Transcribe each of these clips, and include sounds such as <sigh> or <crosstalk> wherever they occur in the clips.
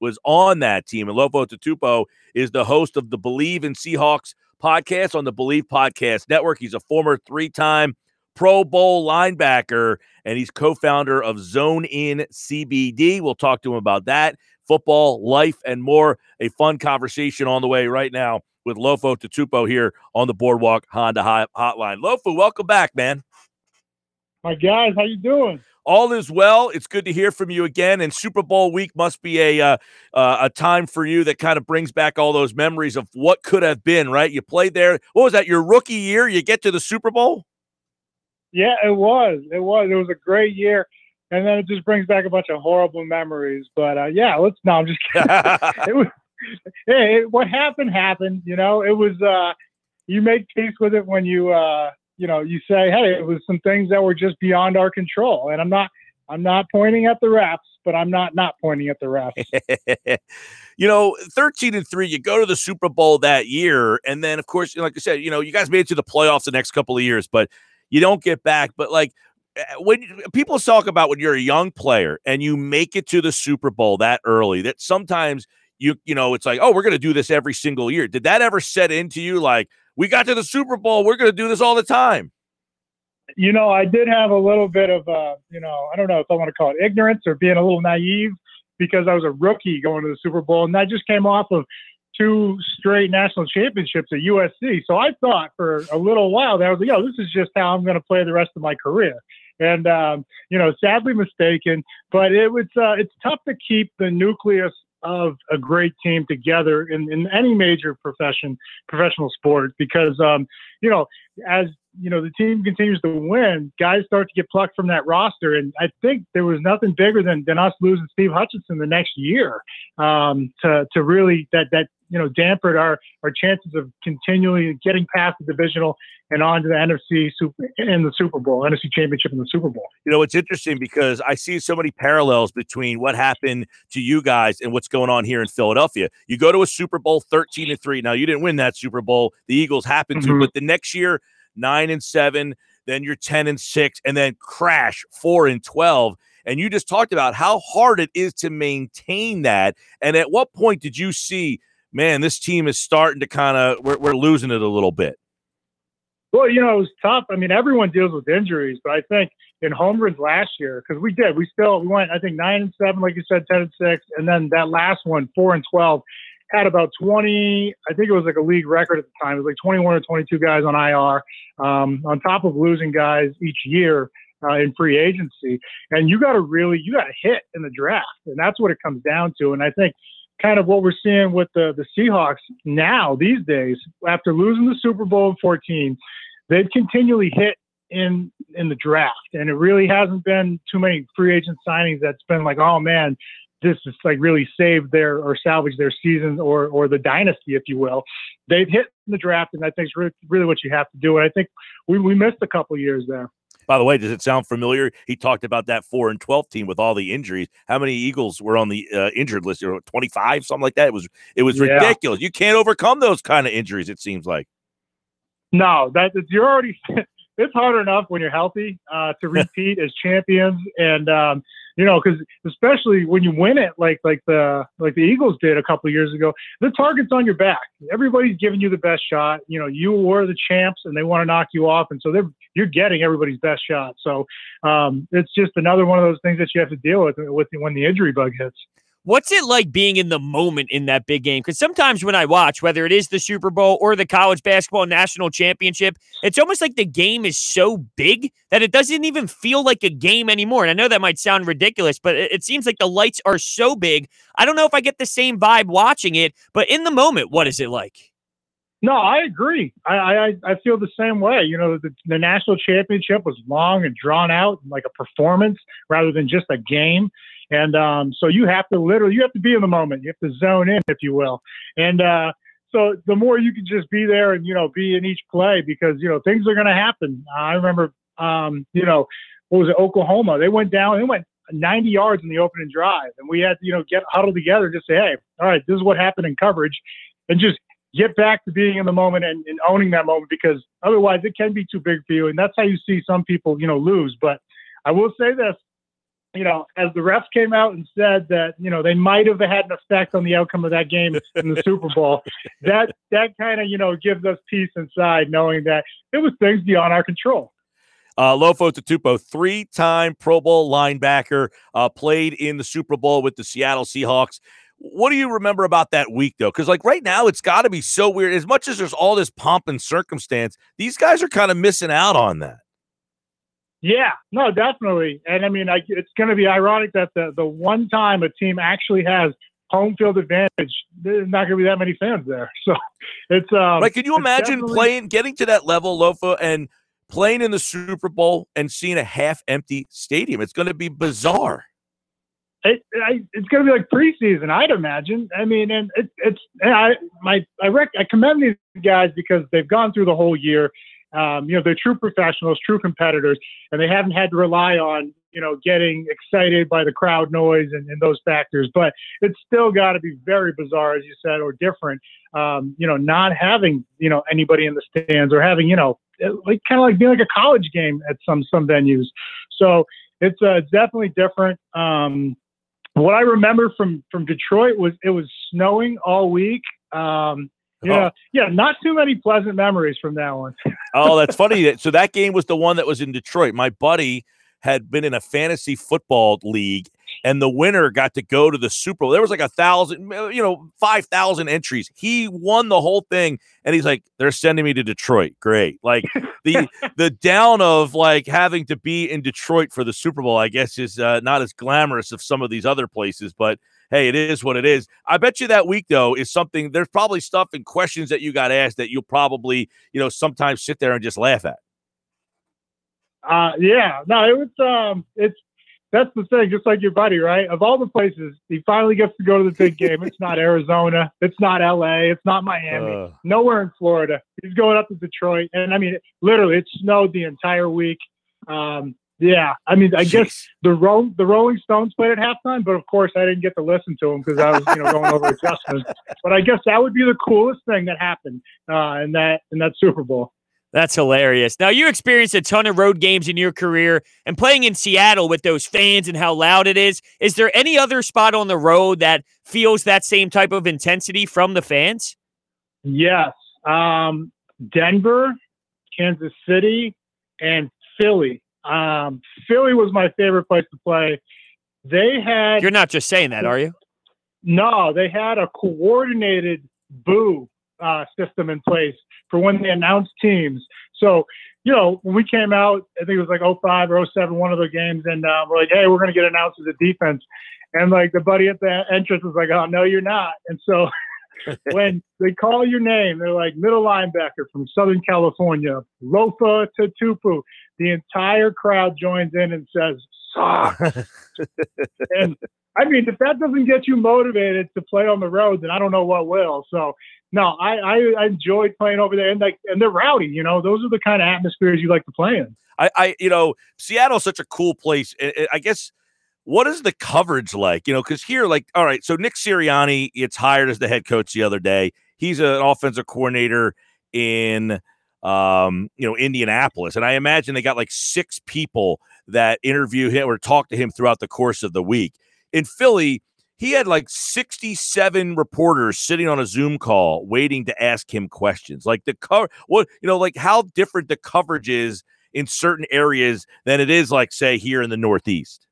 was on that team. And Lofa Tatupu is the host of the Believe in Seahawks podcast on the Believe Podcast Network. He's a former three time Pro Bowl linebacker, and he's co founder of Zone In CBD. We'll talk to him about that, football, life, and more. A fun conversation on the way right now with Lofa Tatupu here on the Boardwalk Honda Hotline. Lofa, welcome back, man. My guys, how you doing? All is well. It's good to hear from you again. And Super Bowl week must be a uh, uh, a time for you that kind of brings back all those memories of what could have been. Right? You played there. What was that? Your rookie year? You get to the Super Bowl? Yeah, it was. It was. It was a great year. And then it just brings back a bunch of horrible memories. But uh, yeah, let's. No, I'm just <laughs> kidding. it was. Hey, what happened happened. You know, it was. uh You make peace with it when you. uh you know, you say, hey, it was some things that were just beyond our control. And I'm not, I'm not pointing at the refs, but I'm not not pointing at the refs. <laughs> you know, 13 and 3, you go to the Super Bowl that year. And then, of course, like I said, you know, you guys made it to the playoffs the next couple of years, but you don't get back. But like, eh, when people talk about when you're a young player and you make it to the Super Bowl that early, that sometimes you, you know, it's like, oh, we're going to do this every single year. Did that ever set into you like, we got to the Super Bowl. We're going to do this all the time. You know, I did have a little bit of, uh, you know, I don't know if I want to call it ignorance or being a little naive because I was a rookie going to the Super Bowl, and I just came off of two straight national championships at USC. So I thought for a little while that I was like, yo, this is just how I'm going to play the rest of my career. And um, you know, sadly mistaken, but it was uh, it's tough to keep the nucleus of a great team together in, in any major profession, professional sport, because, um, you know, as, you know, the team continues to win, guys start to get plucked from that roster. And I think there was nothing bigger than, than us losing Steve Hutchinson the next year um, to, to really that, that you know dampened our our chances of continually getting past the divisional and on to the NFC Super in the Super Bowl, NFC Championship and the Super Bowl. You know, it's interesting because I see so many parallels between what happened to you guys and what's going on here in Philadelphia. You go to a Super Bowl 13 and 3. Now, you didn't win that Super Bowl. The Eagles happened mm-hmm. to, but the next year 9 and 7, then you're 10 and 6 and then crash 4 and 12 and you just talked about how hard it is to maintain that. And at what point did you see man, this team is starting to kind of we're, we're losing it a little bit. Well, you know, it was tough. I mean, everyone deals with injuries, but I think in home runs last year, because we did, we still we went, I think nine and seven, like you said, ten and six, and then that last one, four and twelve, had about twenty. I think it was like a league record at the time. It was like twenty-one or twenty-two guys on IR, um, on top of losing guys each year. Uh, in free agency, and you got to really you got to hit in the draft, and that's what it comes down to. And I think kind of what we're seeing with the, the Seahawks now these days, after losing the Super Bowl in 14, they've continually hit in in the draft. And it really hasn't been too many free agent signings that's been like, oh man, this is like really saved their or salvaged their season or or the dynasty, if you will. They've hit in the draft, and I think it's really, really what you have to do. And I think we, we missed a couple years there. By the way, does it sound familiar? He talked about that four and twelve team with all the injuries. How many Eagles were on the uh, injured list? Twenty five, something like that. It was it was yeah. ridiculous. You can't overcome those kind of injuries. It seems like. No, that you're already. <laughs> It's hard enough when you're healthy uh, to <laughs> repeat as champions, and um, you know, because especially when you win it, like like the like the Eagles did a couple years ago, the target's on your back. Everybody's giving you the best shot. You know, you were the champs, and they want to knock you off, and so they're you're getting everybody's best shot. So um, it's just another one of those things that you have to deal with with when the injury bug hits. What's it like being in the moment in that big game? Because sometimes when I watch, whether it is the Super Bowl or the college basketball national championship, it's almost like the game is so big that it doesn't even feel like a game anymore. And I know that might sound ridiculous, but it, seems like the lights are so big. I don't know if I get the same vibe watching it, but in the moment, what is it like? No, I agree. I, I I feel the same way. You know, the, the national championship was long and drawn out, like a performance rather than just a game. And um, so you have to literally, you have to be in the moment. You have to zone in, if you will. And uh, so the more you can just be there and, you know, be in each play because, you know, things are going to happen. I remember, um, you know, what was it, Oklahoma? They went down, they went 90 yards in the opening drive. And we had to, you know, get huddled together, just say, hey, all right, this is what happened in coverage. And just get back to being in the moment and, and owning that moment because otherwise it can be too big for you. And that's how you see some people, you know, lose. But I will say this you know, as the refs came out and said that, you know, they might have had an effect on the outcome of that game in the Super Bowl, <laughs> that that kind of, you know, gives us peace inside knowing that it was things beyond our control. Uh, Lofa Tatupu, three-time Pro Bowl linebacker, uh, played in the Super Bowl with the Seattle Seahawks. What do you remember about that week, though? Because like right now, it's got to be so weird. As much as there's all this pomp and circumstance, these guys are kind of missing out on that. Yeah, no, definitely. And I mean, I, it's going to be ironic that the the one time a team actually has home field advantage, there's not going to be that many fans there. <laughs> So it's um, right. Can you imagine playing, getting to that level, Lofa, and playing in the Super Bowl and seeing a half empty stadium? It's going to be bizarre. It, I, it's going to be like preseason, I'd imagine. I mean, and it, it's I my I rec, I commend these guys because they've gone through the whole year. Um, you know, they're true professionals, true competitors, and they haven't had to rely on, you know, getting excited by the crowd noise and, and those factors. But it's still got to be very bizarre, as you said, or different. Um, you know, not having, you know, anybody in the stands or having, you know, like kind of like being like a college game at some some venues. So it's uh, definitely different. Um, what I remember from from Detroit was it was snowing all week. Um, yeah, oh. yeah, not too many pleasant memories from that one. <laughs> oh, that's funny. So that game was the one that was in Detroit. My buddy had been in a fantasy football league, and the winner got to go to the Super Bowl. There was like a thousand, you know, five thousand entries. He won the whole thing, and he's like, "They're sending me to Detroit. Great!" Like the <laughs> the down of like having to be in Detroit for the Super Bowl, I guess, is uh, not as glamorous of some of these other places, but hey, it is what it is. I bet you that week though is something. There's probably stuff and questions that you got asked that you'll probably you know sometimes sit there and just laugh at. Uh, yeah, no, it was um, it's that's the thing. Just like your buddy, right? Of all the places, he finally gets to go to the big game. It's not Arizona. It's not L.A. It's not Miami. Uh, nowhere in Florida. He's going up to Detroit, and I mean, literally, it snowed the entire week. Um, yeah, I mean, I Jeez. guess the Ro- the Rolling Stones played at halftime, but of course I didn't get to listen to them because I was, you know, going over adjustments. But I guess that would be the coolest thing that happened uh, in that in that Super Bowl. That's hilarious. Now you experienced a ton of road games in your career, and playing in Seattle with those fans and how loud it is. Is there any other spot on the road that feels that same type of intensity from the fans? Yes, um, Denver, Kansas City, and Philly um, Philly was my favorite place to play. They had. You're not just saying that, are you? No, they had a coordinated boo uh, system in place for when they announced teams. So, you know, when we came out, I think it was like 05 or 07, one of the games, and uh, we're like, hey, we're going to get announced as a defense. And like the buddy at the entrance was like, oh, no, you're not. And so <laughs> when they call your name, they're like middle linebacker from Southern California, Lofa Tatupu. The entire crowd joins in and says, "Suck." <laughs> and I mean, if that doesn't get you motivated to play on the road, then I don't know what will. So, no, I, I, I enjoyed playing over there, and like, and they're rowdy. You know, those are the kind of atmospheres you like to play in. I, I, you know, Seattle's such a cool place. I guess what is the coverage like? You know, because here, like, all right, so Nick Sirianni gets hired as the head coach the other day. He's an offensive coordinator in, um, you know, Indianapolis, and I imagine they got like six people that interview him or talk to him throughout the course of the week. In Philly, he had like 67 reporters sitting on a Zoom call waiting to ask him questions. Like the cover, what you know, like how different the coverage is in certain areas than it is, like say here in the Northeast.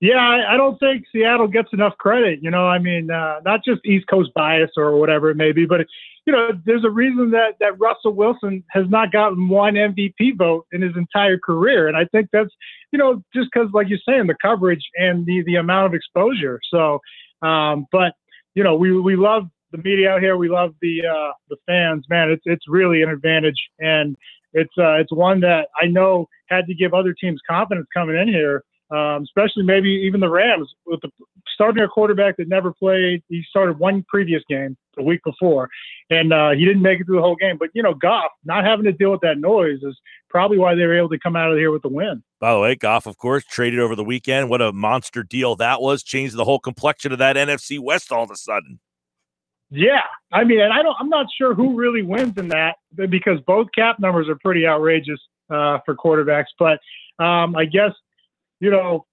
Yeah, I, I, don't think Seattle gets enough credit. You know, I mean, uh, not just East Coast bias or whatever it may be, but you know, there's a reason that that Russell Wilson has not gotten one MVP vote in his entire career, and I think that's you know just because, like you're saying, the coverage and the the amount of exposure. So, um, but you know, we we love the media out here. We love the uh, the fans. Man, it's it's really an advantage, and it's uh, it's one that I know had to give other teams confidence coming in here um, especially maybe even the Rams with the starting a quarterback that never played. He started one previous game the week before, and uh, he didn't make it through the whole game. But you know, Goff not having to deal with that noise is probably why they were able to come out of here with the win. By the way, Goff, of course, traded over the weekend. What a monster deal that was! Changed the whole complexion of that NFC West all of a sudden. Yeah, I mean, and I don't. I'm not sure who really wins in that because both cap numbers are pretty outrageous uh, for quarterbacks. But um, I guess you know,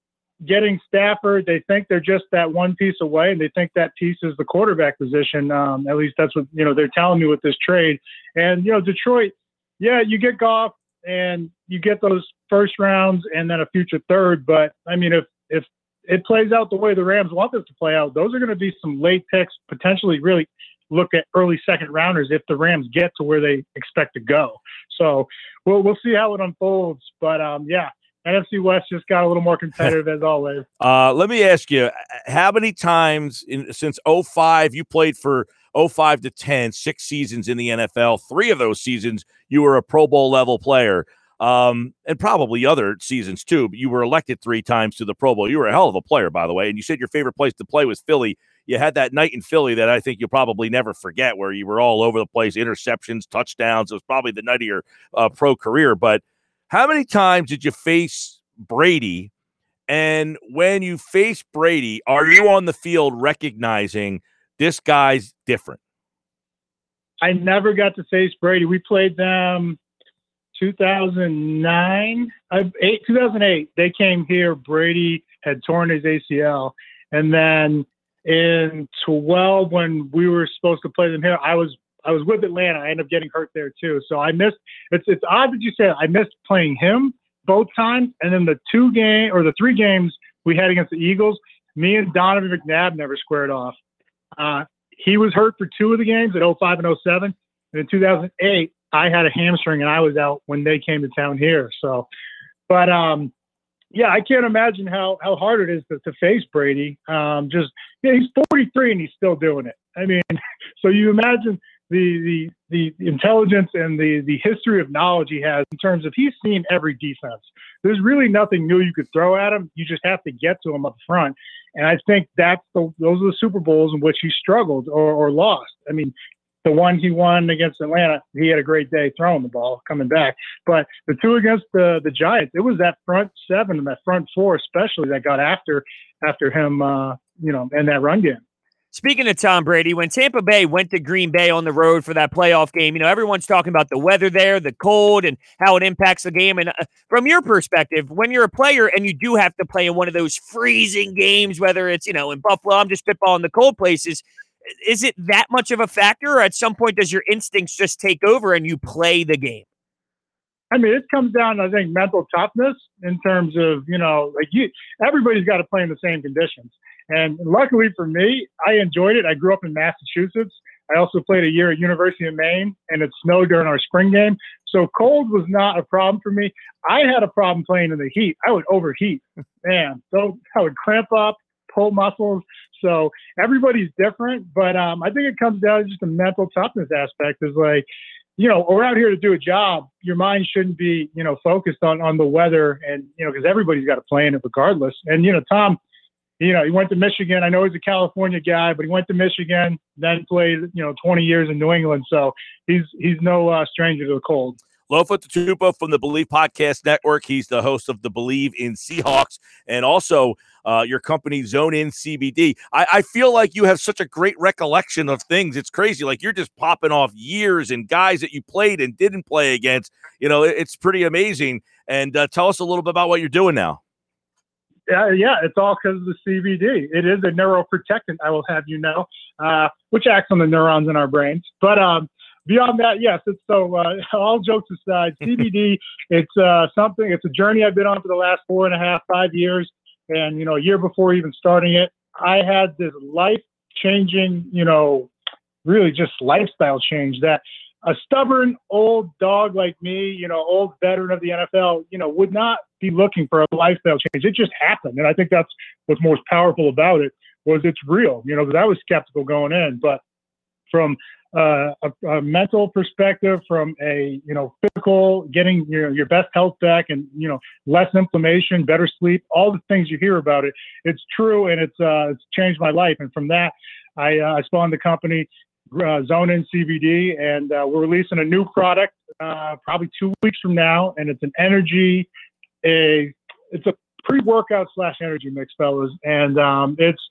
getting Stafford. They think they're just that one piece away, and they think that piece is the quarterback position. Um, at least that's what you know they're telling me with this trade. And you know, Detroit, yeah, you get Goff and you get those first rounds and then a future third. But I mean, if if it plays out the way the Rams want this to play out, those are going to be some late picks, potentially really look at early second rounders if the Rams get to where they expect to go. So we'll we'll see how it unfolds. But um, yeah, NFC West just got a little more competitive as always. <laughs> Uh, let me ask you, how many times in, since 05 you played for 05 to 10, six seasons in the NFL? Three of those seasons you were a Pro Bowl level player. Um, and probably other seasons too. But you were elected three times to the Pro Bowl. You were a hell of a player, by the way. And you said your favorite place to play was Philly. You had that night in Philly that I think you'll probably never forget, where you were all over the place, interceptions, touchdowns. It was probably the night of your uh, pro career. But how many times did you face Brady? And when you face Brady, are you on the field recognizing this guy's different? I never got to face Brady. We played them 2009, uh, eight, 2008. They came here. Brady had torn his ACL. And then in 12, when we were supposed to play them here, I was I was with Atlanta. I ended up getting hurt there too. So I missed. It's it's odd that you said I missed playing him both times, and then the two game or the three games we had against the Eagles, me and Donovan McNabb never squared off. Uh, he was hurt for two of the games at 05 and 07. And in 2008, I had a hamstring and I was out when they came to town here. So, but um, yeah, I can't imagine how how hard it is to, to face Brady. Um, just yeah, he's 43 and he's still doing it. I mean, <laughs> so you imagine the the the intelligence and the the history of knowledge he has in terms of he's seen every defense. There's really nothing new you could throw at him. You just have to get to him up front. And I think that's the those are the Super Bowls in which he struggled or, or lost. I mean, the one he won against Atlanta, he had a great day throwing the ball, coming back. But the two against the the Giants, it was that front seven and that front four, especially that got after after him, uh, you know, in that run game. Speaking of Tom Brady, when Tampa Bay went to Green Bay on the road for that playoff game, you know, everyone's talking about the weather there, the cold, and how it impacts the game. And uh, from your perspective, when you're a player and you do have to play in one of those freezing games, whether it's, you know, in Buffalo, I'm just spitballing the cold places, is it that much of a factor? Or at some point, does your instincts just take over and you play the game? I mean, it comes down, I think, mental toughness in terms of, you know, like you, everybody's got to play in the same conditions. And luckily for me, I enjoyed it. I grew up in Massachusetts. I also played a year at University of Maine, and it snowed during our spring game. So cold was not a problem for me. I had a problem playing in the heat. I would overheat, <laughs> man. So I would cramp up, pull muscles. So everybody's different, but um, I think it comes down to just a mental toughness aspect. Is like, you know, we're out here to do a job. Your mind shouldn't be, you know, focused on on the weather, and you know, because everybody's got to play in it regardless. And you know, Tom, you know, he went to Michigan. I know he's a California guy, but he went to Michigan, then played, you know, 20 years in New England. So he's he's no uh, stranger to the cold. Lofa Tatupu from the Believe Podcast Network. He's the host of the Believe in Seahawks and also uh, your company Zone In CBD. I, I, feel like you have such a great recollection of things. It's crazy. Like you're just popping off years and guys that you played and didn't play against. You know, it, it's pretty amazing. And uh, tell us a little bit about what you're doing now. Uh, yeah, it's all because of the CBD. It is a neuroprotectant, I will have you know, uh, which acts on the neurons in our brains. But um, beyond that, yes, it's so. Uh, <laughs> all jokes aside, <laughs> CBD, it's uh, something. It's a journey I've been on for the last four and a half, five years, and you know, a year before even starting it, I had this life changing, you know, really just lifestyle change that a stubborn old dog like me, you know, old veteran of the NFL, you know, would not be looking for a lifestyle change. It just happened. And I think that's what's most powerful about it was it's real, you know, because I was skeptical going in, but from uh, a, a, mental perspective, from a, you know, physical, getting your, your best health back and, you know, less inflammation, better sleep, all the things you hear about it, it's true. And it's, uh, it's changed my life. And from that, I, uh, I spawned the company uh, Zone In CBD, and uh, we're releasing a new product uh, probably two weeks from now, and it's an energy, a it's a pre-workout slash energy mix, fellas, and um, it's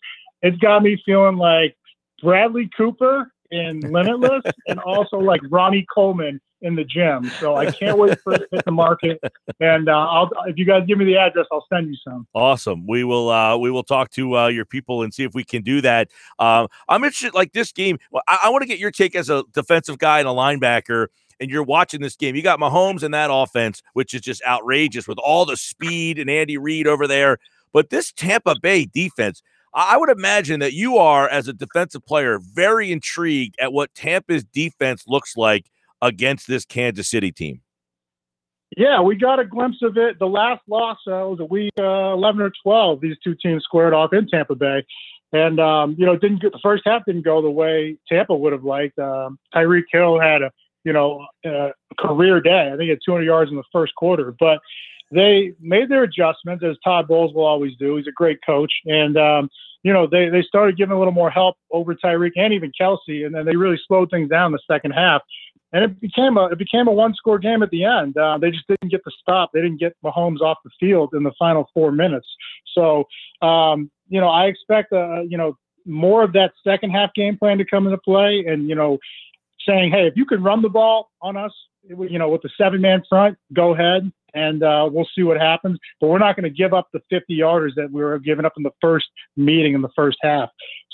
it's got me feeling like Bradley Cooper in Limitless and also like Ronnie Coleman in the gym. So I can't wait for it to hit the market. And uh, I'll if you guys give me the address, I'll send you some. Awesome. We will uh we will talk to uh your people and see if we can do that. Um I'm interested like this game. I, I want to get your take as a defensive guy and a linebacker. And you're watching this game. You got Mahomes and that offense, which is just outrageous with all the speed and Andy Reid over there. But this Tampa Bay defense, I would imagine that you are, as a defensive player, very intrigued at what Tampa's defense looks like against this Kansas City team. Yeah, we got a glimpse of it. The last loss uh, was a week uh, 11 or 12. These two teams squared off in Tampa Bay. And, um, you know, didn't get, the first half didn't go the way Tampa would have liked. Um, Tyreek Hill had a, you know, a career day. I think he had 200 yards in the first quarter. But they made their adjustments, as Todd Bowles will always do. He's a great coach. And, um, you know, they, they started giving a little more help over Tyreek and even Kelsey, And then they really slowed things down the second half and it became a it became a one score game at the end. Uh, they just didn't get the stop. They didn't get Mahomes off the field in the final four minutes. So um, you know, I expect uh, you know more of that second half game plan to come into play, and you know, saying, hey, if you can run the ball on us, you know, with the seven man front, go ahead. And uh, we'll see what happens. But we're not going to give up the 50 yarders that we were giving up in the first meeting in the first half.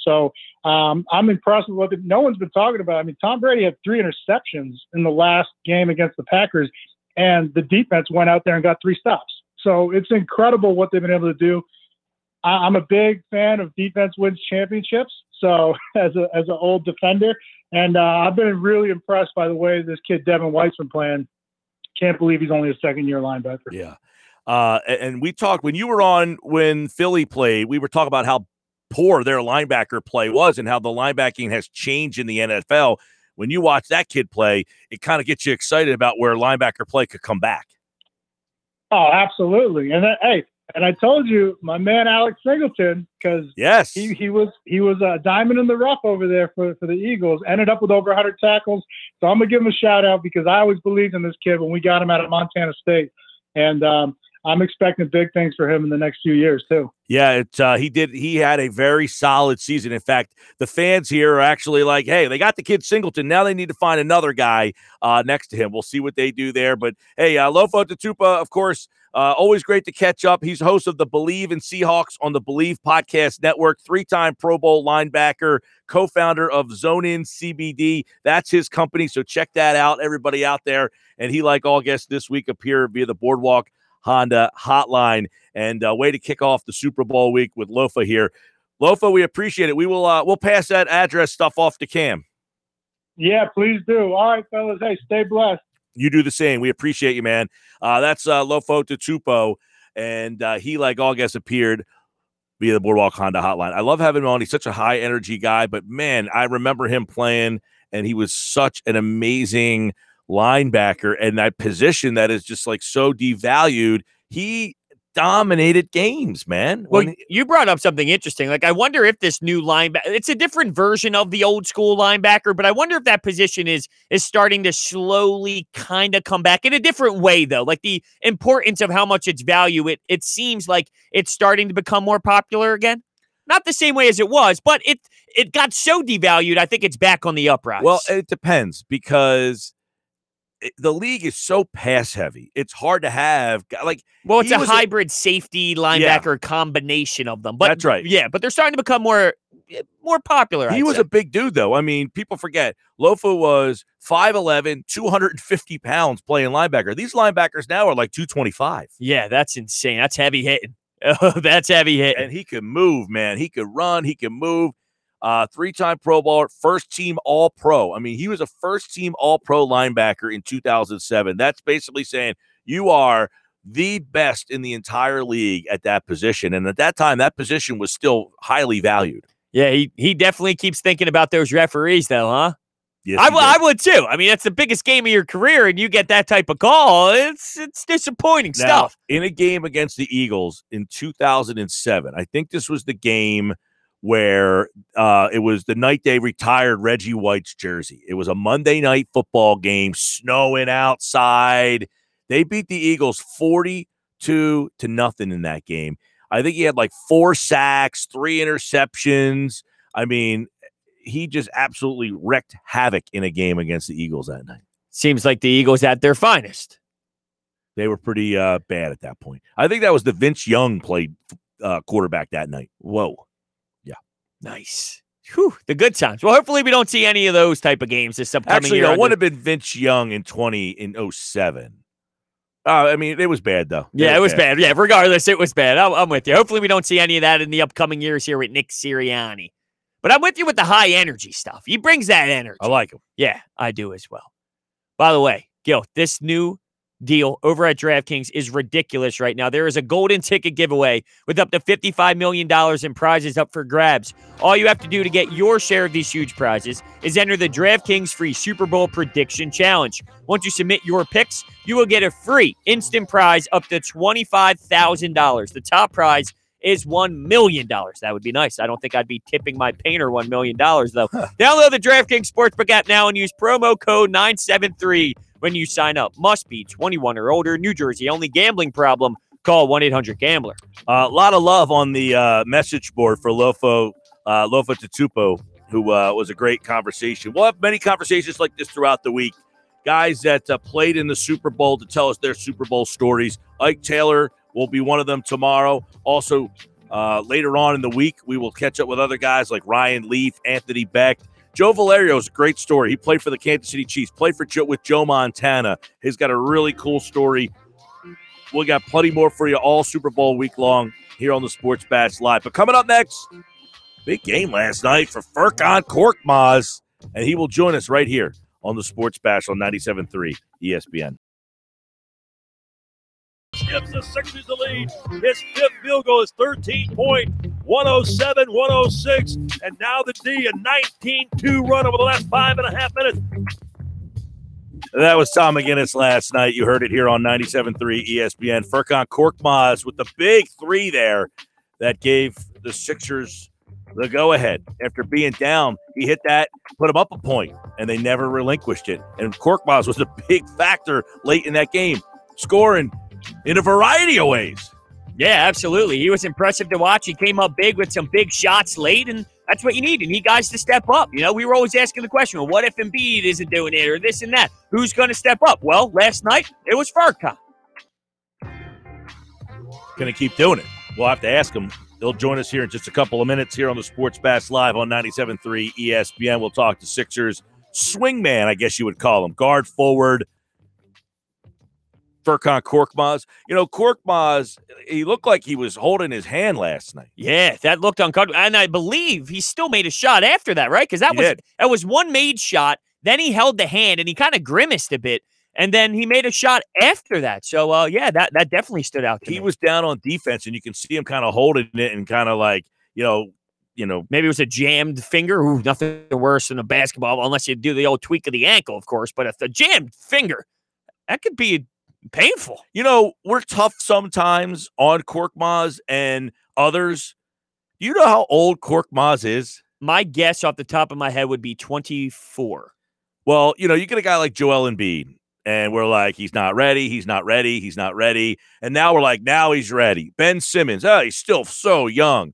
So um, I'm impressed with what no one's been talking about. I mean, Tom Brady had three interceptions in the last game against the Packers, and the defense went out there and got three stops. So it's incredible what they've been able to do. I, am a big fan of defense wins championships. So <laughs> as a as an old defender, and uh, I've been really impressed by the way this kid Devin White's been playing. Can't believe he's only a second year linebacker. Yeah. Uh, and we talked when you were on when Philly played. We were talking about how poor their linebacker play was and how the linebacking has changed in the NFL. When you watch that kid play, it kind of gets you excited about where linebacker play could come back. Oh, absolutely. And then, hey, and I told you, my man Alex Singleton, because yes, he, he was he was a diamond in the rough over there for, for the Eagles. Ended up with over 100 tackles. So I'm gonna give him a shout out because I always believed in this kid when we got him out of Montana State. And um, I'm expecting big things for him in the next few years too. Yeah, it, uh, he did. He had a very solid season. In fact, the fans here are actually like, "Hey, they got the kid Singleton. Now they need to find another guy uh, next to him. We'll see what they do there." But hey, uh, Lofa Tatupu, of course, uh, always great to catch up. He's host of the Believe in Seahawks on the Believe Podcast Network, three-time Pro Bowl linebacker, co-founder of Zone In CBD. That's his company, so check that out, everybody out there. And he, like all guests this week, appear via the Boardwalk Honda hotline. And uh, way to kick off the Super Bowl week with Lofa here. Lofa, we appreciate it. We will uh, we'll pass that address stuff off to Cam. Yeah, please do. All right, fellas. Hey, stay blessed. You do the same. We appreciate you, man. Uh, that's uh, Lofa Tatupu, and uh, he, like all guests, appeared via the Boardwalk Honda hotline. I love having him on. He's such a high energy guy, but man, I remember him playing, and he was such an amazing linebacker and that position that is just like so devalued. He dominated games, man. Well, when, you brought up something interesting. Like, I wonder if this new linebacker, it's a different version of the old school linebacker, but I wonder if that position is is starting to slowly kind of come back in a different way, though. Like the importance of how much its value, it it seems like it's starting to become more popular again. Not the same way as it was, but it it got so devalued. I think it's back on the uprise. Well, it depends because the league is so pass heavy. It's hard to have like. Well, it's a hybrid a, safety linebacker yeah. combination of them. But that's right. Yeah, but they're starting to become more eh, more popular. He I'd was say. a big dude, though. I mean, people forget Lofa was 5'11, 250 pounds playing linebacker. These linebackers now are like 225. Yeah, that's insane. That's heavy hitting. <laughs> Oh, that's heavy hitting. And he could move, man. He could run. He could move uh, three time Pro Bowler, first team All Pro. I mean, he was a first team All Pro linebacker in 2007. That's basically saying you are the best in the entire league at that position. And at that time, that position was still highly valued. Yeah, he, he definitely keeps thinking about those referees, though, huh? Yes, I, I would too. I mean, that's the biggest game of your career, and you get that type of call. It's it's disappointing now, stuff. In a game against the Eagles in 2007, I think this was the game where uh, it was the night they retired Reggie White's jersey. It was a Monday night football game, snowing outside. They beat the Eagles 42 to nothing in that game. I think he had like four sacks, three interceptions. I mean, he just absolutely wrecked havoc in a game against the Eagles that night. Seems like the Eagles at their finest. They were pretty uh, bad at that point. I think that was the Vince Young played uh, quarterback that night. Whoa. Nice. Whew, the good times. Well, hopefully we don't see any of those type of games this upcoming Actually, year. no, it would have been Vince Young in 20 in 07. Uh, I mean, it was bad though. Yeah, it was bad. Yeah, regardless, it was bad. I'm, I'm with you. Hopefully, we don't see any of that in the upcoming years here with Nick Sirianni. But I'm with you with the high energy stuff. He brings that energy. I like him. Yeah, I do as well. By the way, Gil, this new deal over at DraftKings is ridiculous right now. There is a golden ticket giveaway with up to $55 million in prizes up for grabs. All you have to do to get your share of these huge prizes is enter the DraftKings free Super Bowl prediction challenge. Once you submit your picks, you will get a free instant prize up to $25,000. The top prize is $1 million. That would be nice. I don't think I'd be tipping my painter $1 million, though. Download the DraftKings Sportsbook app now and use promo code 973 when you sign up. Must be 21 or older. New Jersey only gambling problem. Call 1 800 Gambler. A lot of love on the uh, message board for Lofo uh, Lofa Tatupu, who uh, was a great conversation. We'll have many conversations like this throughout the week. Guys that uh, played in the Super Bowl to tell us their Super Bowl stories. Ike Taylor will be one of them tomorrow. Also, uh, later on in the week, we will catch up with other guys like Ryan Leaf, Anthony Beck. Joe Valerio is a great story. He played for the Kansas City Chiefs, played for Joe with Joe Montana. He's got a really cool story. We got plenty more for you all Super Bowl week long here on the Sports Bash Live. But coming up next, big game last night for Furkan Korkmaz, and he will join us right here on the Sports Bash on 97.3 ESPN. Gives the Sixers the lead. His fifth field goal is 13 point, 107, 106. And now the D, a 19 2 run over the last five and a half minutes. That was Tom McGinnis last night. You heard it here on 97.3 ESPN. Furkan Korkmaz with the big three there that gave the Sixers the go ahead. After being down, he hit that, put them up a point, and they never relinquished it. And Korkmaz was a <laughs> big factor late in that game, scoring in a variety of ways. Yeah, absolutely. He was impressive to watch. He came up big with some big shots late, and that's what you need. You need guys to step up. You know, we were always asking the question, well, what if Embiid isn't doing it or this and that? Who's going to step up? Well, last night it was Furkan. Going to keep doing it. We'll have to ask him. He'll join us here in just a couple of minutes here on the Sports Bash Live on 97.3 ESPN. We'll talk to Sixers swingman, I guess you would call him, guard forward. Furkan Korkmaz. You know, Korkmaz, he looked like he was holding his hand last night. Yeah, that looked uncomfortable. And I believe he still made a shot after that, right? Because that He was did. that was one made shot. Then he held the hand and he kind of grimaced a bit. And then he made a shot after that. So uh yeah, that that definitely stood out to He me. was down on defense, and you can see him kind of holding it and kind of like, you know, you know, Maybe it was a jammed finger. Ooh, nothing worse than a basketball, unless you do the old tweak of the ankle, of course. But if the jammed finger, that could be painful. you know, we're tough sometimes on Korkmaz and others. You know how old Korkmaz is? My guess off the top of my head would be 24. Well, you know, you get a guy like Joel Embiid, and we're like, he's not ready, he's not ready, he's not ready. And now we're like, now he's ready. Ben Simmons, oh, he's still so young.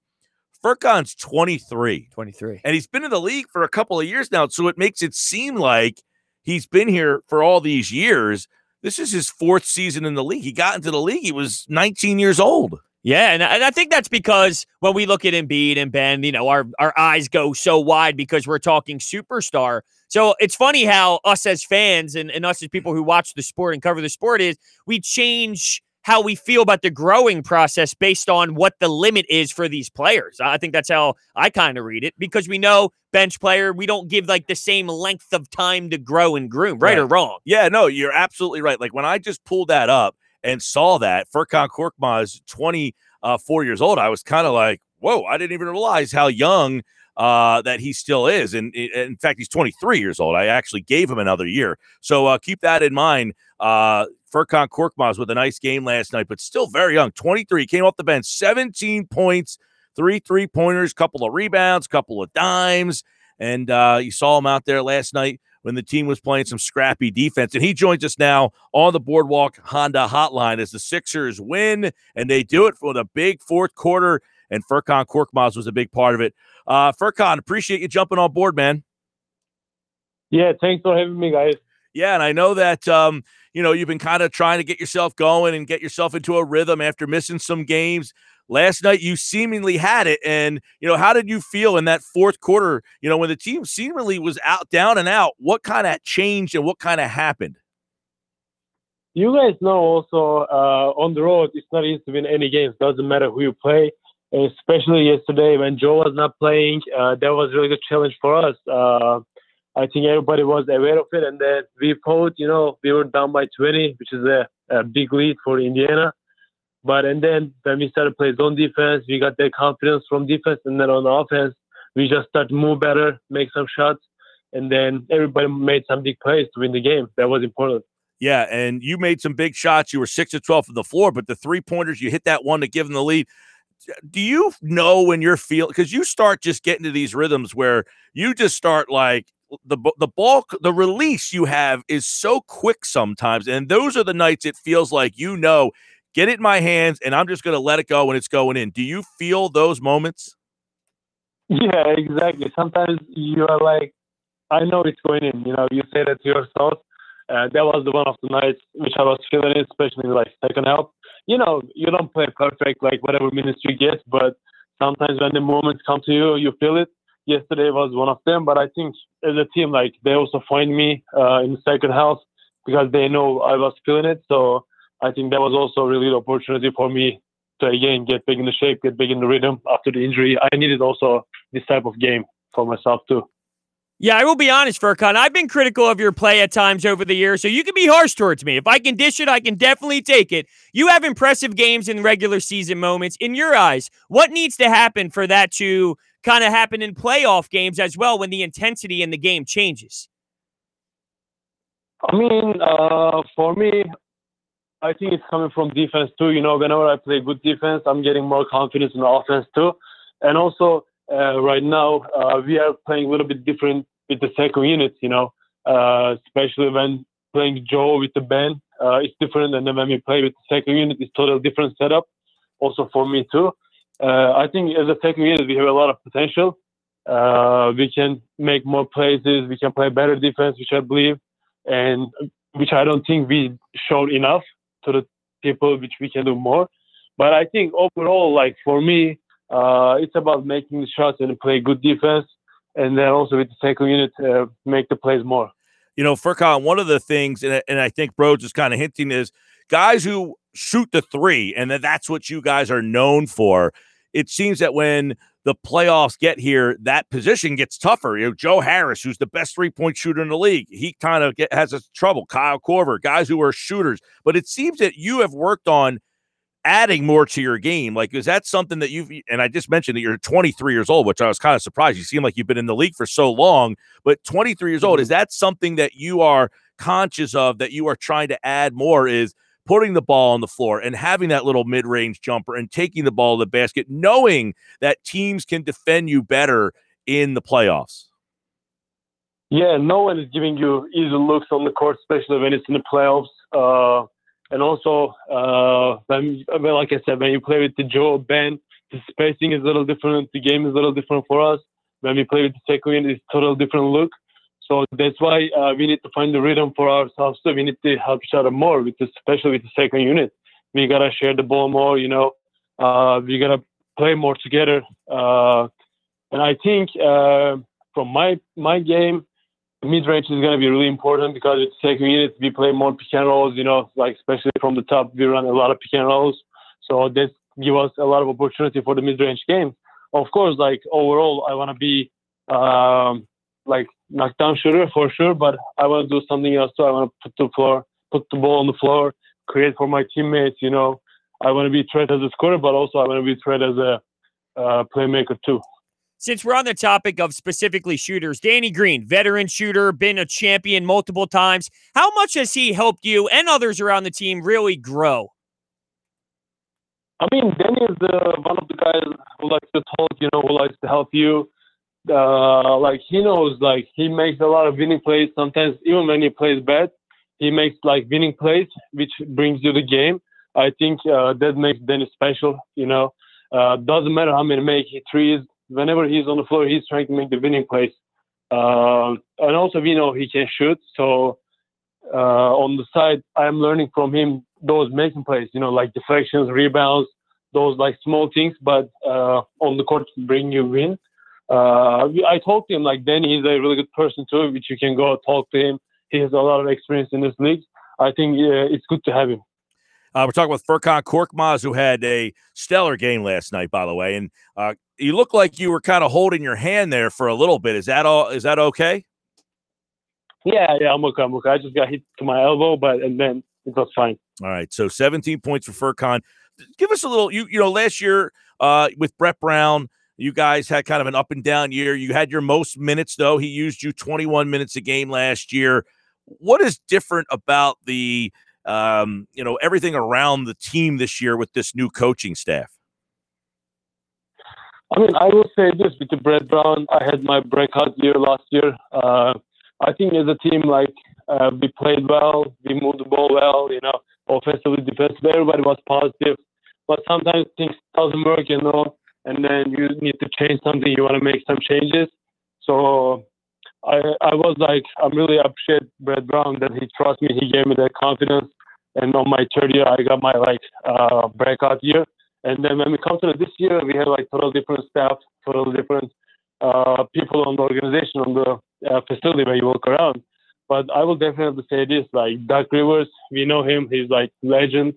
Furkan's 23, 23. and he's been in the league for a couple of years now. So it makes it seem like he's been here for all these years. This is his fourth season in the league. He got into the league, he was 19 years old. Yeah, and, I- think that's because when we look at Embiid and Ben, you know, our our eyes go so wide because we're talking superstar. So it's funny how us as fans and, and us as people who watch the sport and cover the sport is we change how we feel about the growing process based on what the limit is for these players. I think that's how I kind of read it because we know bench player, we don't give like the same length of time to grow and groom, right, Right. or wrong. Yeah, no, you're absolutely right. Like when I just pulled that up and saw that Furkan Korkmaz is 24 years old, I was kind of like, whoa, I didn't even realize how young uh, that he still is. And i- in fact, he's 23 years old. I actually gave him another year. So uh, keep that in mind. Uh, Furkan Korkmaz with a nice game last night, but still very young. 23, came off the bench, 17 points, three three pointers, couple of rebounds, couple of dimes. And uh, you saw him out there last night when the team was playing some scrappy defense. And he joins us now on the Boardwalk Honda hotline as the Sixers win, and they do it for the big fourth quarter. And Furkan Korkmaz was a big part of it. Uh, Furkan, appreciate you jumping on board, man. Yeah, thanks for having me, guys. Yeah, and I know that um, you know you've been kind of trying to get yourself going and get yourself into a rhythm after missing some games. Last night you seemingly had it, and you know how did you feel in that fourth quarter? You know when the team seemingly was out, down and out. What kind of changed and what kind of happened? You guys know also uh, on the road it's not easy to win any games. Doesn't matter who you play. Especially yesterday when Joe was not playing, uh, that was really good challenge for us. Uh, I think everybody was aware of it, and then we fought. You know, we were down by 20, which is a, a big lead for Indiana. But and then when we started playing zone defense, we got that confidence from defense, and then on offense, we just started to move better, make some shots, and then everybody made some big plays to win the game. That was important. Yeah, and you made some big shots. You were six to twelve from the floor, but the three pointers you hit that one to give them the lead. Do you know when you're feeling because you start just getting to these rhythms where you just start like the the ball the release you have is so quick sometimes and those are the nights it feels like you know get it in my hands and i'm just going to let it go when it's going in. Do you feel those moments? Yeah exactly. Sometimes you are like i know it's going in you know you say that to yourself uh, that was the one of the nights which i was feeling it especially like second half. You know you don't play perfect like whatever minutes you get but sometimes when the moments come to you you feel it yesterday was one of them. But I think as a team, like they also find me uh, in the second half because they know I was feeling it. So I think that was also really the opportunity for me to again get back in the shape, get back in the rhythm after the injury. I needed also this type of game for myself too. Yeah, I will be honest, Furkan. I've been critical of your play at times over the years, so you can be harsh towards me. If I can dish it, I can definitely take it. You have impressive games in regular season moments. In your eyes, what needs to happen for that to kind of happen in playoff games as well when the intensity in the game changes? I mean, uh, for me, I think it's coming from defense too. You know, whenever I play good defense, I'm getting more confidence in the offense too. And also, uh, right now, uh, we are playing a little bit different with the second unit, you know, uh, especially when playing Joe with the Ben. Uh, it's different. than when we play with the second unit, it's totally different setup. Also for me too I think as a second unit, we have a lot of potential. Uh, we can make more plays. We can play better defense, which I believe, and which I don't think we showed enough to the people, which we can do more. But I think overall, like for me, uh, it's about making the shots and play good defense, and then also with the second unit, uh, make the plays more. You know, Furkan, one of the things, and, and I think Brodes is kind of hinting is guys who shoot the three, and that that's what you guys are known for it seems that when the playoffs get here, that position gets tougher. You know, Joe Harris, who's the best three point shooter in the league, he kind of has a trouble. Kyle Korver, guys who are shooters, but it seems that you have worked on adding more to your game. Like, is that something that you've? And I just mentioned that you're 23 years old, which I was kind of surprised. You seem like you've been in the league for so long, but 23 years old, mm-hmm. is that something that you are conscious of that you are trying to add more? Is putting the ball on the floor and having that little mid range jumper and taking the ball to the basket, knowing that teams can defend you better in the playoffs? Yeah, no one is giving you easy looks on the court, especially when it's in the playoffs. Uh, and also, uh, like I said, when you play with the Joe Ben, the spacing is a little different. The game is a little different for us. When we play with the second, it's a total different look. So that's why uh, we need to find the rhythm for ourselves. So we need to help each other more, with the, especially with the second unit. We gotta share the ball more. You know, uh, we gotta play more together. Uh, and I think uh, from my my game, mid range is gonna be really important because with the second unit we play more pick and rolls. You know, like especially from the top, we run a lot of pick and rolls. So that give us a lot of opportunity for the mid range game. Of course, like overall, I want to be um, like knockdown shooter for sure, but I want to do something else too. I want to put the floor, put the ball on the floor, create for my teammates. You know, I want to be threat as a scorer, but also I want to be threat as a uh, playmaker too. Since we're on the topic of specifically shooters, Danny Green, veteran shooter, been a champion multiple times. How much has he helped you and others around the team really grow? I mean, Danny is uh, one of the guys who likes to talk, you know, who likes to help you uh, like he knows like he makes a lot of winning plays. Sometimes even when he plays bad, he makes like winning plays, which brings you the game. I think uh, that makes Dennis special. You know, uh, doesn't matter how many make he threes. whenever he's on the floor, he's trying to make the winning plays. Uh, and also, we know he can shoot. So uh, on the side, I'm learning from him those making plays, you know, like deflections, rebounds, those like small things, but uh, on the court bring you win. Uh, I talked to him like Danny he's a really good person too, which you can go talk to him. He has a lot of experience in this league. I think uh, it's good to have him. Uh, we're talking with Furkan Korkmaz, who had a stellar game last night, by the way, and uh, you look like you were kind of holding your hand there for a little bit. Is that all? Is that okay? Yeah, yeah, I'm okay. I'm okay. I just got hit to my elbow, but and then it was fine. All right, so 17 points for Furkan. Give us a little. You you know, last year uh, with Brett Brown, you guys had kind of an up and down year. You had your most minutes though. He used you 21 minutes a game last year. What is different about the um, you know everything around the team this year with this new coaching staff? I mean, I will say this with the Brett Brown. I had my breakout year last year. Uh, I think as a team, like uh, we played well, we moved the ball well, you know, offensively, defensively, everybody was positive. But sometimes things doesn't work, you know, and then you need to change something. You want to make some changes. So I I was like, I'm really appreciate Brett Brown that he trusts me. He gave me that confidence. And on my third year, I got my like uh, breakout year. And then when we come to this year, we have like total different staff, total different uh, people on the organization, on the uh, facility where you walk around. But I will definitely say this: like Doc Rivers, we know him; he's like legend.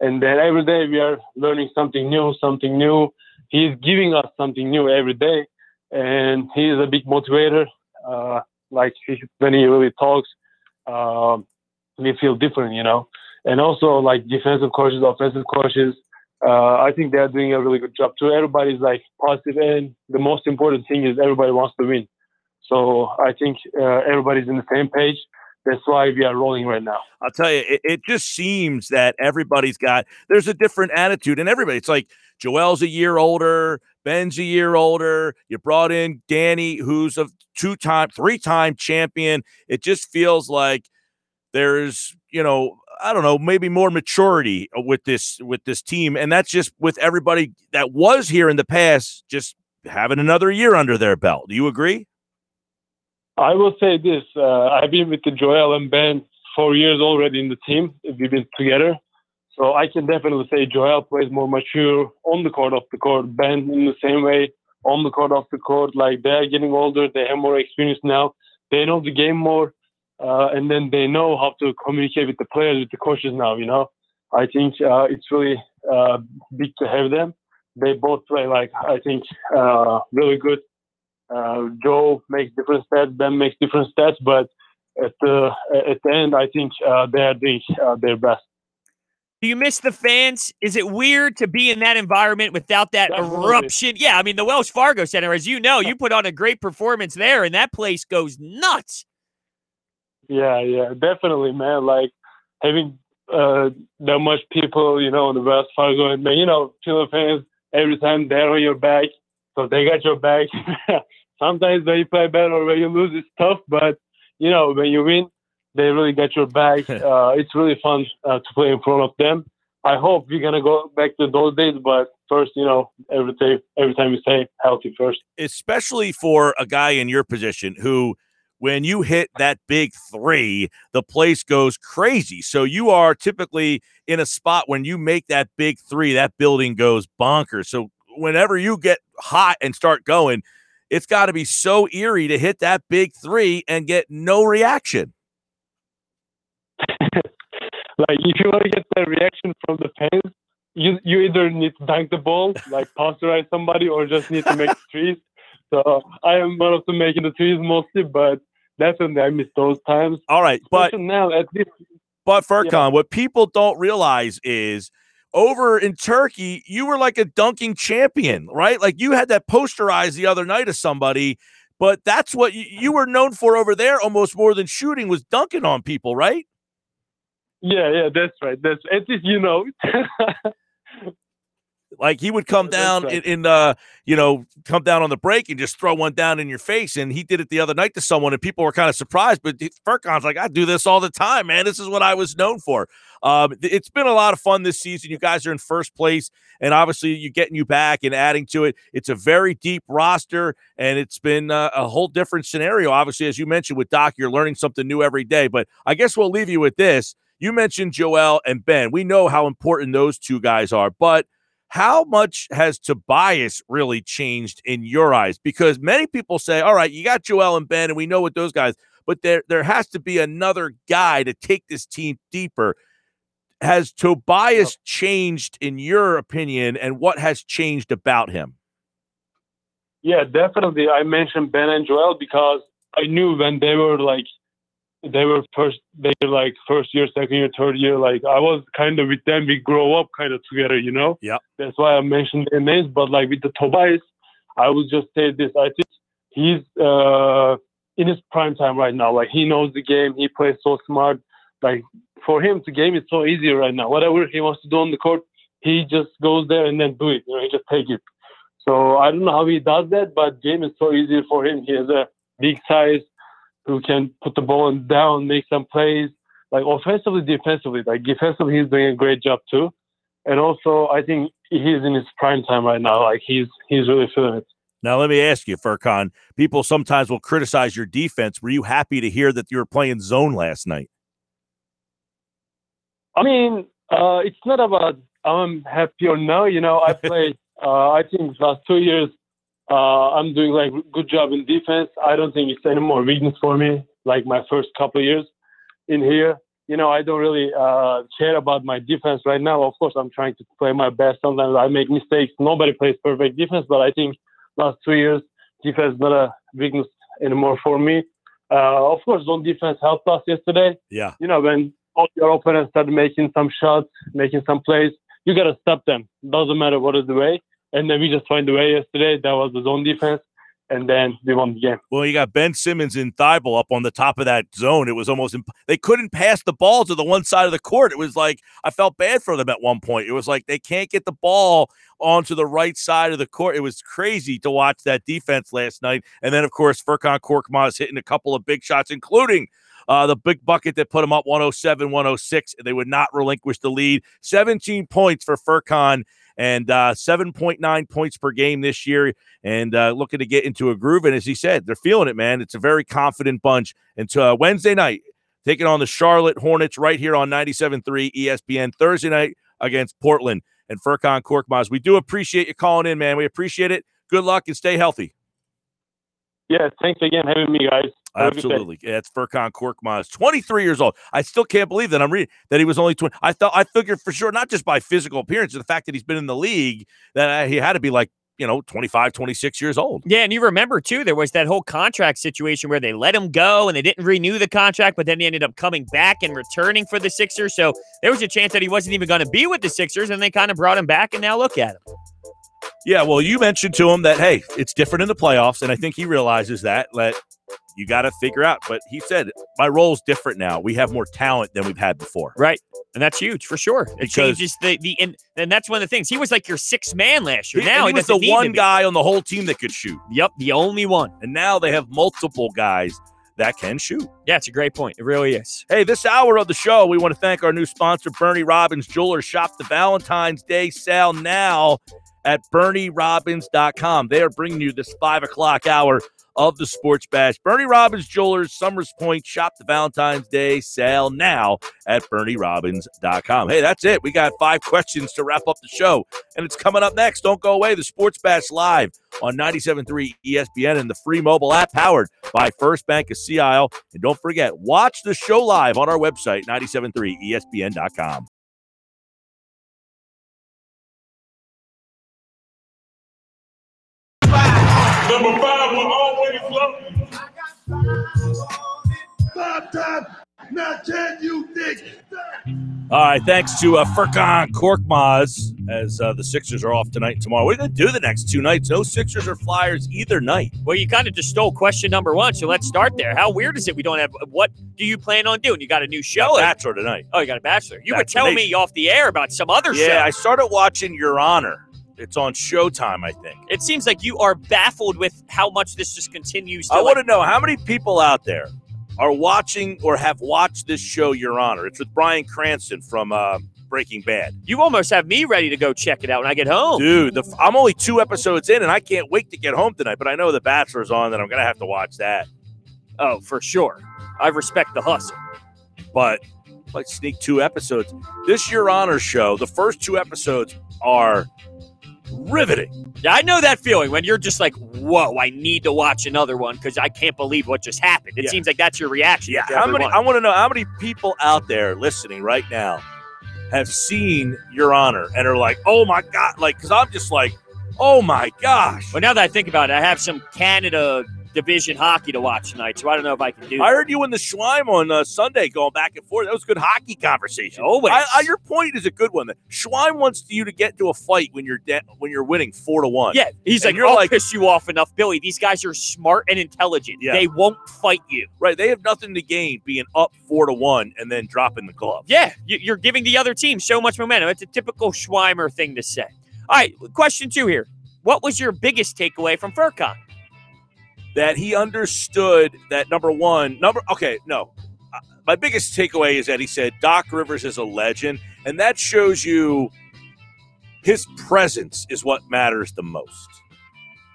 And then every day we are learning something new, something new. He's giving us something new every day, and he is a big motivator. Uh, like he, when he really talks, uh, we feel different, you know. And also like defensive coaches, offensive coaches, uh, I think they are doing a really good job too. Everybody's like positive, and the most important thing is everybody wants to win. So I think uh, everybody's in the same page. That's why we are rolling right now. I'll tell you, it, it, just seems that everybody's got there's a different attitude in everybody. It's like Joel's a year older, Ben's a year older. You brought in Danny, who's a two-time, three-time champion. It just feels like there's, you know, I don't know, maybe more maturity with this with this team, and that's just with everybody that was here in the past, just having another year under their belt. Do you agree? I will say this: uh, I've been with the Joel and Ben four years already in the team. We've been together, so I can definitely say Joel plays more mature on the court, off the court. Ben in the same way on the court, off the court. Like they're getting older, they have more experience now. They know the game more, uh, and then they know how to communicate with the players, with the coaches now. You know, I think uh, it's really uh, big to have them. They both play like I think uh, really good uh, Joe makes different stats, Ben makes different stats, but at the at the end, I think uh, they are doing their best. Do you miss the fans? Is it weird to be in that environment without that Definitely. eruption? Yeah, I mean the Wells Fargo Center, as you know, you put on a great performance there, and that place goes nuts. Yeah, yeah, definitely, man. Like having uh, that much people, you know, in the Wells Fargo, and you know, fans every time they're on your back, so they got your back. <laughs> Sometimes when you play better or when you lose, it's tough. But you know, when you win, they really got your back. <laughs> uh, it's really fun uh, to play in front of them. I hope we're gonna go back to those days, but first, you know, every time every time you say healthy first. Especially for a guy in your position who when you hit that big three, the place goes crazy. So you are typically in a spot when you make that big three, that building goes bonkers. So whenever you get hot and start going, it's got to be so eerie to hit that big three and get no reaction. <laughs> like if you want to get the reaction from the fans, you you either need to dunk the ball, like posterize somebody, or just need to make <laughs> threes. So I am one of the making the threes mostly, but definitely I miss those times. All right, but now at least. But Furkan, yeah. what people don't realize is over in Turkey, you were like a dunking champion, right? Like you had that posterized the other night of somebody, but that's what you, you were known for over there almost more than shooting was dunking on people, right? Yeah, yeah, that's right. That's at least you know. <laughs> Like he would come down right. in, in uh, you know, come down on the break and just throw one down in your face. And he did it the other night to someone, and people were kind of surprised. But Furkan's like, I do this all the time, man. This is what I was known for. Um, it's been a lot of fun this season. You guys are in first place, and obviously you're getting you back and adding to it. It's a very deep roster, and it's been uh, a whole different scenario. Obviously, as you mentioned with Doc, you're learning something new every day. But I guess we'll leave you with this. You mentioned Joel and Ben. We know how important those two guys are, but how much has Tobias really changed in your eyes? Because many people say, all right, you got Joel and Ben, and we know what those guys, but there there has to be another guy to take this team deeper. Has Tobias changed in your opinion, and what has changed about him? Yeah, definitely. I mentioned Ben and Joel because I knew when they were like, they were first, they were like first year, second year, third year. Like I was kind of with them. We grow up kind of together, you know. yeah That's why I mentioned their names. But like with the Tobias, I would just say this. I think he's uh, in his prime time right now. Like he knows the game. He plays so smart. Like for him, the game is so easy right now. Whatever he wants to do on the court, he just goes there and then do it. You know, he just take it. So I don't know how he does that, but game is so easy for him. He has a big size who can put the ball down, make some plays, like offensively, defensively. Like defensively, he's doing a great job too. And also, I think he's in his prime time right now. Like he's he's really feeling it. Now, let me ask you, Furkan. People sometimes will criticize your defense. Were you happy to hear that you were playing zone last night? I mean, uh, it's not about I'm happy or no. You know, I <laughs> play. uh, I think last two years, uh, I'm doing like good job in defense. I don't think it's any more weakness for me. Like my first couple of years in here, you know, I don't really uh, care about my defense right now. Of course, I'm trying to play my best. Sometimes I make mistakes. Nobody plays perfect defense, but I think last two years defense not a weakness anymore for me. Uh, of course, zone defense helped us yesterday Yeah. you know, when all your opponents start making some shots, making some plays, you got to stop them. Doesn't matter what is the way. And then we just find the way yesterday. That was the zone defense. And then we won the game. Well, you got Ben Simmons and Thybulle up on the top of that zone. It was almost imp- they couldn't pass the ball to the one side of the court. It was like I felt bad for them at one point. It was like they can't get the ball onto the right side of the court. It was crazy to watch that defense last night. And then, of course, Furkan Korkmaz hitting a couple of big shots, including uh, the big bucket that put them up 107 106. They would not relinquish the lead. 17 points for Furkan and uh, 7.9 points per game this year and uh, looking to get into a groove. And as he said, they're feeling it, man. It's a very confident bunch. And to, uh, Wednesday night, taking on the Charlotte Hornets right here on 97.3 ESPN. Thursday night against Portland and Furkan Korkmaz. We do appreciate you calling in, man. We appreciate it. Good luck and stay healthy. Yeah, thanks again having me, guys. Have a good day. Absolutely. It's Furkan Korkmaz, 23 years old. I still can't believe that I'm reading that he was only 20. I thought I figured for sure, not just by physical appearance, the fact that he's been in the league, that uh, he had to be like, you know, 25, 26 years old. Yeah, and you remember too, there was that whole contract situation where they let him go and they didn't renew the contract, but then he ended up coming back and returning for the Sixers. So there was a chance that he wasn't even going to be with the Sixers, and they kind of brought him back, and now look at him. Yeah, well, you mentioned to him that hey, it's different in the playoffs, and I think he realizes that. That you got to figure out. But he said my role's different now. We have more talent than we've had before. Right. And that's huge for sure. It Because- changes the the and, and that's one of the things. He was like your sixth man last year. He, now he was the one guy on the whole team that could shoot, Yep, the only one. and now they have multiple guys that can shoot. Yeah, it's a great point. It really is. Hey, this hour of the show, we want to thank our new sponsor, Bernie Robbins Jewelers. Shop the Valentine's Day sale now at BernieRobbins.com. They are bringing you this five o'clock hour of the Sports Bash. Bernie Robbins Jewelers, Somers Point. Shop the Valentine's Day sale now at BernieRobbins.com. Hey, that's it. We got five questions to wrap up the show, and it's coming up next. Don't go away. The Sports Bash live on 97.3 ESPN and the free mobile app powered by First Bank of Sea Isle. And don't forget, watch the show live on our website, 973ESPN.com. Number five will always love you. Five times. Now can you dig All right, thanks to uh, Furkan Korkmaz as uh, the Sixers are off tonight and tomorrow. What are you going to do the next two nights? No Sixers or Flyers either night. Well, you kind of just stole question number one, so let's start there. How weird is it we don't have what do you plan on doing? You got a new show? Bachelor tonight. oh, you got a bachelor. You were Bachelor telling me off the air about some other Yeah, show. I started watching Your Honor. It's on Showtime, I think. It seems like you are baffled with how much this just continues to I like, want to know how many people out there are watching or have watched this show, Your Honor. It's with Bryan Cranston from uh, Breaking Bad. you almost have me ready to go check it out when I get home. Dude, the, I'm only two episodes in, and I can't wait to get home tonight. But I know The Bachelor's on, that I'm gonna have to watch that. Oh, for sure. I respect the hustle. But like sneak two episodes. This Your Honor show, the first two episodes are riveting. Yeah, I know that feeling when you're just like, whoa, I need to watch another one because I can't believe what just happened. It Yeah. seems like that's your reaction. Yeah, how many? one. I want to know how many people out there listening right now have seen Your Honor and are like, "Oh my god!" Like, because I'm just like, "Oh my gosh!" Well, now that I think about it, I have some Canada division hockey to watch tonight, so I don't know if I can do I that. heard you in the Schweim on uh, Sunday going back and forth. That was good hockey conversation. Always. I, I, your point is a good one. Schweim wants you to get into a fight when you're de- when you're winning four to one. Yeah, he's And like, you're I'll like- piss you off enough, Billy. These guys are smart and intelligent. Yeah. They won't fight you. right. They have nothing to gain being up four to one and then dropping the glove. Yeah, you- you're giving the other team so much momentum. It's a typical Schweimer thing to say. All right, question two here. What was your biggest takeaway from Furkan? That he understood that number one, number okay, no. Uh, My biggest takeaway is that he said Doc Rivers is a legend, and that shows you his presence is what matters the most.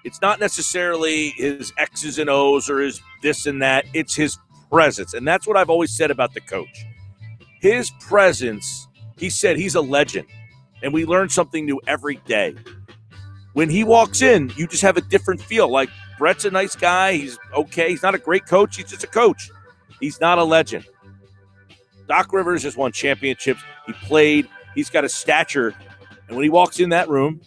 It's not necessarily his X's and O's or his this and that. It's his presence. And that's what I've always said about the coach. His presence, he said he's a legend. And we learn something new every day. When he walks in, you just have a different feel. Like Brett's a nice guy. He's okay. He's not a great coach. He's just a coach. He's not a legend. Doc Rivers has won championships. He played. He's got a stature. And when he walks in that room,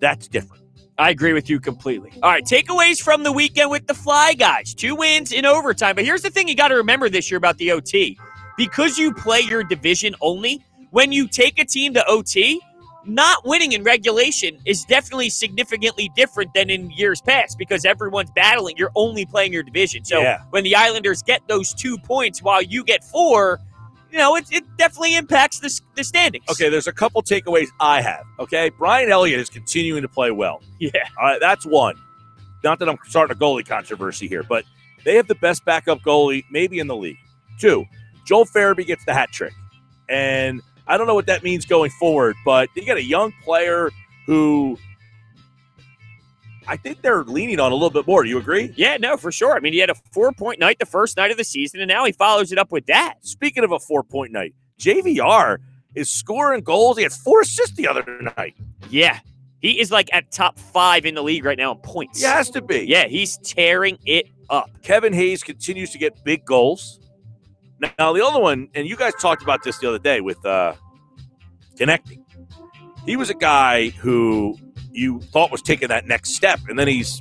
that's different. I agree with you completely. All right, takeaways from the weekend with the Fly Guys. Two wins in overtime. But here's the thing you got to remember this year about the OT. Because you play your division only, when you take a team to OT, not winning in regulation is definitely significantly different than in years past because everyone's battling. You're only playing your division. So Yeah. when the Islanders get those two points while you get four, you know, it, it definitely impacts the, the standings. Okay, there's a couple takeaways I have. Okay, Brian Elliott is continuing to play well. Yeah. All right, that's one. Not that I'm starting a goalie controversy here, but they have the best backup goalie maybe in the league. Two, Joel Farabee gets the hat trick. And I don't know what that means going forward, but you got a young player who I think they're leaning on a little bit more. Do you agree? Yeah, no, for sure. I mean, he had a four point night the first night of the season, and now he follows it up with that. Speaking of a four point night, JVR is scoring goals. He had four assists the other night. Yeah. He is like at top five in the league right now in points. He has to be. Yeah, he's tearing it up. Kevin Hayes continues to get big goals. Now, the other one, and you guys talked about this the other day with uh, Konecny. He was a guy who you thought was taking that next step, and then he's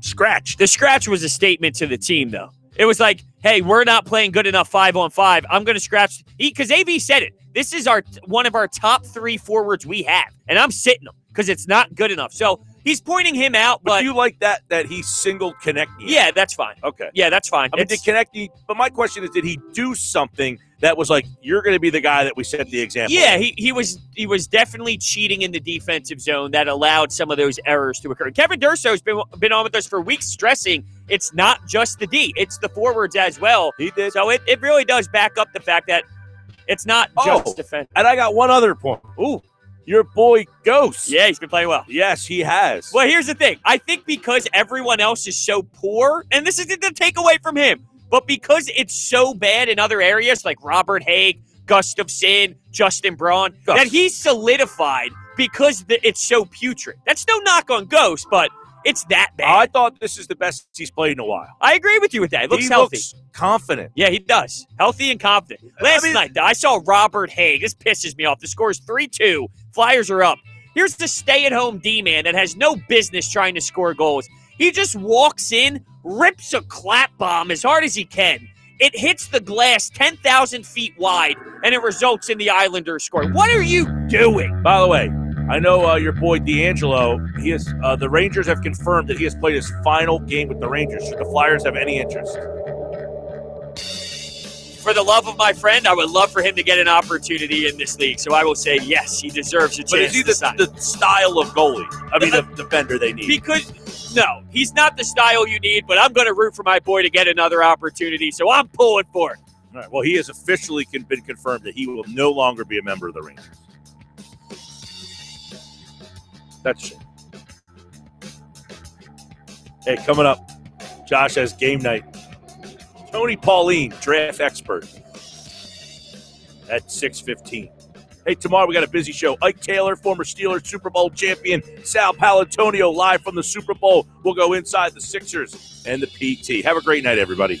scratched. The scratch was a statement to the team, though. It was like, hey, we're not playing good enough five on five. I'm going to scratch. Because AV said it. This is our one of our top three forwards we have, and I'm sitting him because it's not good enough. So he's pointing him out, But but do you like that that he singled Konecny? yeah, that's fine. Okay. Yeah, that's fine. I mean, did Konecny? But my question is, did he do something that was like, you're going to be the guy that we set the example? Yeah, he, he was he was definitely cheating in the defensive zone that allowed some of those errors to occur. Kevin Durso's been been on with us for weeks, stressing it's not just the D, it's the forwards as well. he did. So it, it really does back up the fact that it's not Oh. just defense. And I got one other point. Ooh, your boy Ghost. Yeah, he's been playing well. Yes, he has. Well, here's the thing. I think because everyone else is so poor, and this isn't to take away from him, but because it's so bad in other areas like Robert Hagg, Gustafsson, Justin Braun, that he's solidified because the, it's so putrid. That's no knock on Ghost, but it's that bad. I thought this is the best he's played in a while. I agree with you with that. It looks he healthy. looks confident. yeah, he does. Healthy and confident. Last mean- night, I saw Robert Hagg. This pisses me off. The score is 3 2. Flyers are up. Here's the stay at home D man that has no business trying to score goals. He just walks in, rips a clap bomb as hard as he can. It hits the glass 10,000 feet wide, and it results in the Islanders scoring. What are you doing? By the way, I know uh, your boy DeAngelo. He has uh, the Rangers have confirmed that he has played his final game with the Rangers. Should the Flyers have any interest? For the love of my friend, I would love for him to get an opportunity in this league. So I will say yes, he deserves a chance. But is he the, the style of goalie? I mean, the <laughs> defender they need. Because no, he's not the style you need. But I'm going to root for my boy to get another opportunity. So I'm pulling for it. All right. Well, he has officially con- been confirmed that he will no longer be a member of the Rangers. That's shit. Hey, coming up, Josh has game night. Tony Pauline, draft expert, at 615. Hey, tomorrow we got a busy show. Ike Taylor, former Steelers Super Bowl champion, Sal Paolantonio live from the Super Bowl. We'll go inside the Sixers and the PT. Have a great night, everybody.